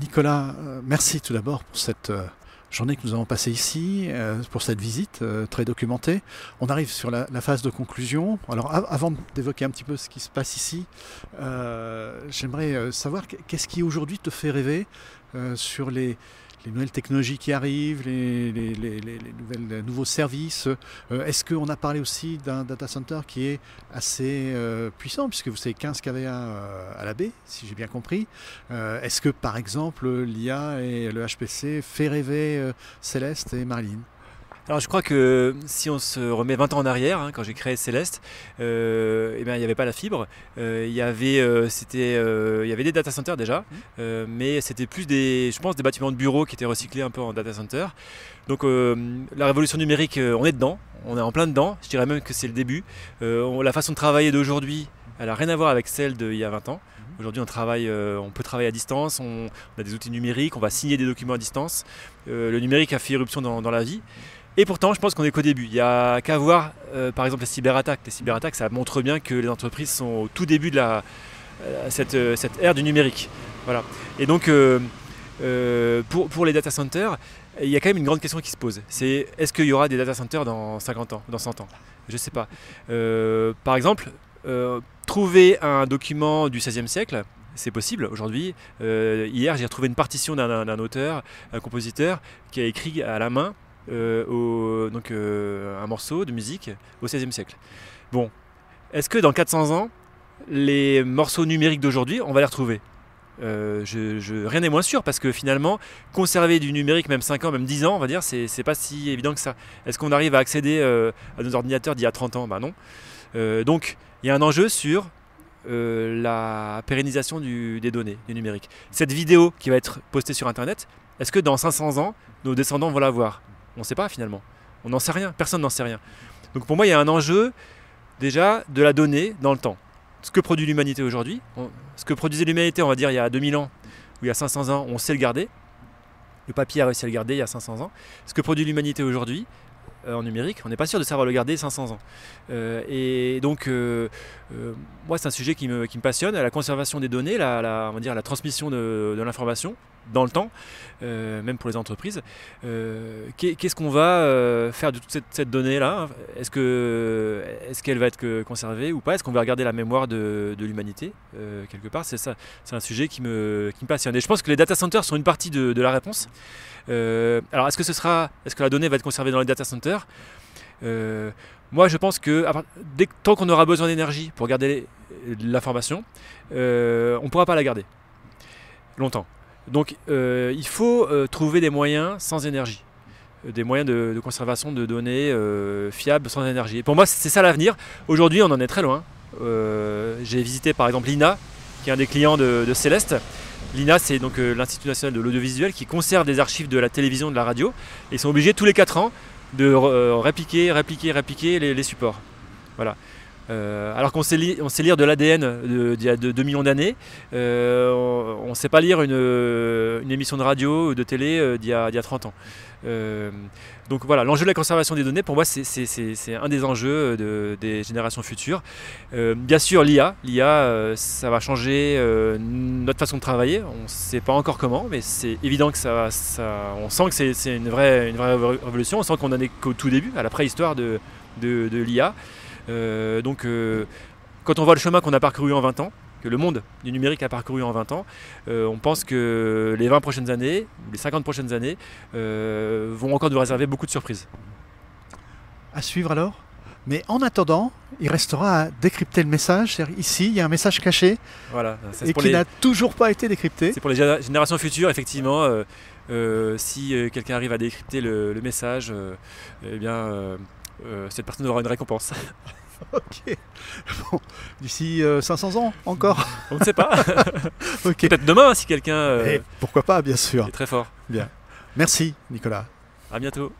Nicolas, euh, merci tout d'abord pour cette euh, journée que nous avons passée ici, euh, pour cette visite très documentée. On arrive sur la, phase de conclusion. Alors avant d'évoquer un petit peu ce qui se passe ici, j'aimerais savoir qu'est-ce qui aujourd'hui te fait rêver sur les, les nouvelles technologies qui arrivent, les, nouveaux services. Euh, est-ce qu'on a parlé aussi d'un data center qui est assez euh, puissant, puisque vous savez 15 kVA euh, à la baie, si j'ai bien compris. Est-ce que par exemple l'IA et le HPC fait rêver Céleste et Marlene alors je crois que si on se remet 20 ans en arrière, hein, quand j'ai créé Céleste, euh, eh bien, il n'y avait pas la fibre. Euh, il, y avait, euh, c'était, il y avait des data centers déjà, mmh. mais c'était plus des, je pense, des bâtiments de bureaux qui étaient recyclés un peu en data center. Donc la révolution numérique, on est dedans, on est en plein dedans. Je dirais même que c'est le début. la façon de travailler d'aujourd'hui, elle n'a rien à voir avec celle d'il y a 20 ans. Mmh. Aujourd'hui, on travaille, on peut travailler à distance, on, a des outils numériques, on va signer des documents à distance. le numérique a fait irruption dans, dans la vie. Et pourtant, je pense qu'on est qu'au début. Il n'y a qu'à voir, euh, par exemple, les cyberattaques. Les cyberattaques, ça montre bien que les entreprises sont au tout début de euh, cette, euh, cette, ère du numérique. Voilà. Et donc, pour, pour, les data centers, il y a quand même une grande question qui se pose. C'est est-ce qu'il y aura des data centers dans 50 ans, dans 100 ans? Je ne sais pas. par exemple, trouver un document du XVIe siècle, c'est possible aujourd'hui. hier, j'ai retrouvé une partition d'un auteur, un compositeur, qui a écrit à la main au, donc, euh, un morceau de musique au XVIe siècle. Bon, est-ce que dans 400 ans, les morceaux numériques d'aujourd'hui, on va les retrouver? Euh, rien n'est moins sûr parce que finalement, conserver du numérique, même 5 ans, même 10 ans, on va dire, c'est, pas si évident que ça. Est-ce qu'on arrive à accéder à nos ordinateurs d'il y a 30 ans? Bah non. donc, il y a un enjeu sur la pérennisation des données, du numérique. Cette vidéo qui va être postée sur Internet, est-ce que dans 500 ans, nos descendants vont la voir? On ne sait pas finalement. On n'en sait rien. Personne n'en sait rien. Donc pour moi, il y a un enjeu déjà de la donnée dans le temps. Ce que produit l'humanité aujourd'hui, ce que produisait l'humanité, on va dire, il y a 2000 ans ou il y a 500 ans, on sait le garder. Le papier a réussi à le garder il y a 500 ans. Ce que produit l'humanité aujourd'hui, euh, en numérique, on n'est pas sûr de savoir le garder 500 ans. Euh, et donc, euh, moi, c'est un sujet qui me, passionne, la conservation des données, la, transmission de l'information dans le temps, euh, même pour les entreprises. Euh, qu'est-ce qu'on va euh, faire de toute cette, donnée-là? Est-ce qu'elle va être conservée ou pas? Est-ce qu'on va regarder la mémoire de, l'humanité quelque part? C'est un sujet qui me, passionne. Et je pense que les data centers sont une partie de, la réponse. alors, est-ce que ce sera, est-ce que la donnée va être conservée dans les data centers? Moi, je pense que dès, tant qu'on aura besoin d'énergie pour garder l'information, on ne pourra pas la garder longtemps. Donc euh, il faut euh, trouver des moyens sans énergie, euh, des moyens de, conservation de données fiables sans énergie. Et pour moi, c'est ça l'avenir. Aujourd'hui, on en est très loin. J'ai visité par exemple l'INA, qui est un des clients de, Céleste. L'INA, c'est donc l'Institut national de l'audiovisuel qui conserve des archives de la télévision, de la radio. Et ils sont obligés tous les 4 ans de répliquer, répliquer, répliquer les, supports. Voilà. Alors qu'on sait, lire de l'ADN d'il y a 2 millions d'années, on ne sait pas lire une, émission de radio ou de télé d'il y, a 30 ans. Euh, donc voilà, l'enjeu de la conservation des données, pour moi, c'est un des enjeux des générations futures. bien sûr, l'IA, l'IA, ça va changer notre façon de travailler. On ne sait pas encore comment, mais c'est évident que ça, on sent que c'est une vraie, révolution. On sent qu'on en est qu'au tout début, à la préhistoire de, l'IA. Euh, donc euh, quand on voit le chemin qu'on a parcouru en 20 ans, que le monde du numérique a parcouru en 20 ans, euh, on pense que les 20 prochaines années, les 50 prochaines années, vont encore nous réserver beaucoup de surprises. À suivre alors mais en attendant, il restera à décrypter le message. Ici, il y a un message caché voilà, et qui n'a toujours pas été décrypté. C'est pour les générations futures, effectivement. si quelqu'un arrive à décrypter le, le message, eh bien, euh, cette personne aura une récompense. ok. Bon, d'ici 500 euh, ans encore On ne sait pas. Peut-être demain si quelqu'un. Euh, pourquoi pas, bien sûr. Est très fort. Bien. Merci, Nicolas. À bientôt.